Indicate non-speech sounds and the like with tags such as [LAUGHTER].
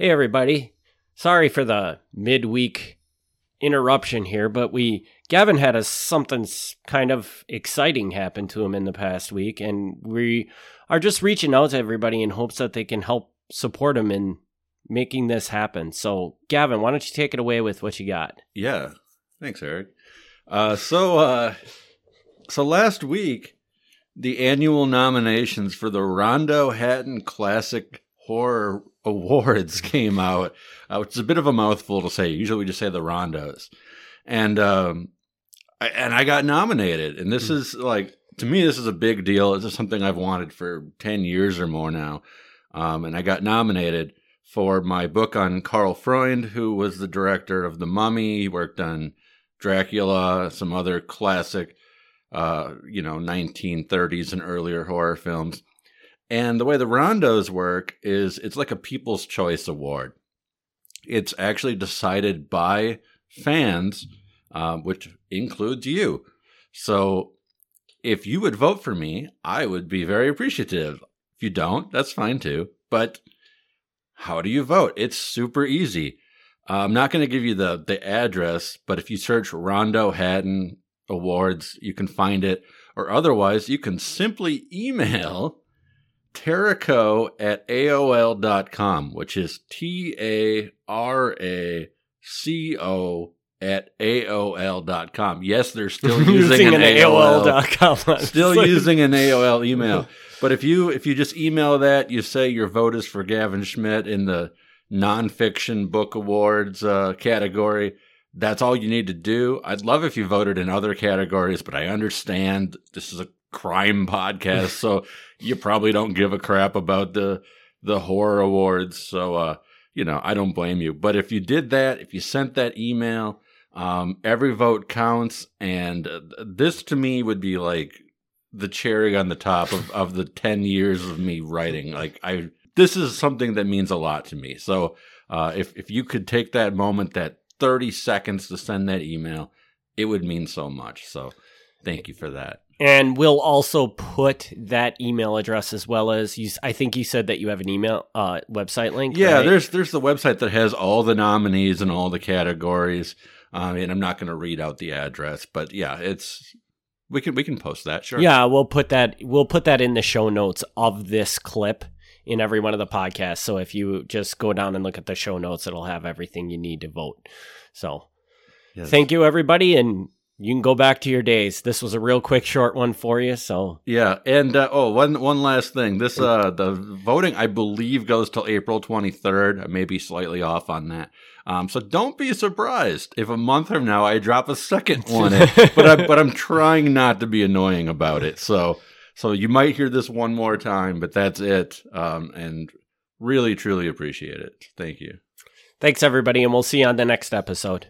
Hey, everybody. Sorry for the midweek interruption here, but we Gavin had a something kind of exciting happen to him in the past week, and we are just reaching out to everybody in hopes that they can help support him in making this happen. So, Gavin, why don't you take it away with what you got? Yeah. Thanks, Eric. Uh, so, uh, so last week, the annual nominations for the Rondo Hatton Classic Horror Awards [LAUGHS] came out, uh, which is a bit of a mouthful to say. Usually, we just say the Rondos, and um, I, and I got nominated, and this is like to me, this is a big deal. This is something I've wanted for ten years or more now, um, and I got nominated for my book on Karl Freund, who was the director of The Mummy. He worked on Dracula, some other classic, uh, you know, 1930s and earlier horror films. And the way the Rondos work is it's like a People's Choice Award. It's actually decided by fans, um, which includes you. So if you would vote for me, I would be very appreciative. If you don't, that's fine too. But how do you vote? It's super easy. Uh, I'm not going to give you the the address, but if you search Rondo Hatton Awards, you can find it. Or otherwise, you can simply email Taraco at AOL.com, which is T A R A C O at AOL.com. Yes, they're still [LAUGHS] using, an, AOL. AOL.com. Still like- using an AOL email. [LAUGHS] But if you if you just email that, you say your vote is for Gavin Schmidt in the nonfiction book awards uh, category. That's all you need to do. I'd love if you voted in other categories, but I understand this is a crime podcast, so you probably don't give a crap about the the horror awards. So uh, you know, I don't blame you. But if you did that, if you sent that email, um, every vote counts, and uh, this to me would be like the cherry on the top of, of the 10 years of me writing. Like I, this is something that means a lot to me. So, uh, if, if you could take that moment, that 30 seconds to send that email, it would mean so much. So thank you for that. And we'll also put that email address as well as you. I think you said that you have an email uh, website link. Yeah, right? there's, there's the website that has all the nominees and all the categories. Um, and I'm not going to read out the address, but yeah, it's, we can, we can post that. Sure. Yeah, we'll put that we'll put that in the show notes of this clip in every one of the podcasts. So if you just go down and look at the show notes, it'll have everything you need to vote. So Yes. thank you everybody and you can go back to your days. This was a real quick short one for you, so Yeah, and uh, oh, one one last thing. This uh, the voting I believe goes till April twenty third. I may be slightly off on that. Um, so don't be surprised if a month from now I drop a second [LAUGHS] one. in. but I but I'm trying not to be annoying about it. So so you might hear this one more time, but that's it. Um, and really truly appreciate it. Thank you. thanks everybody and we'll see you on the next episode.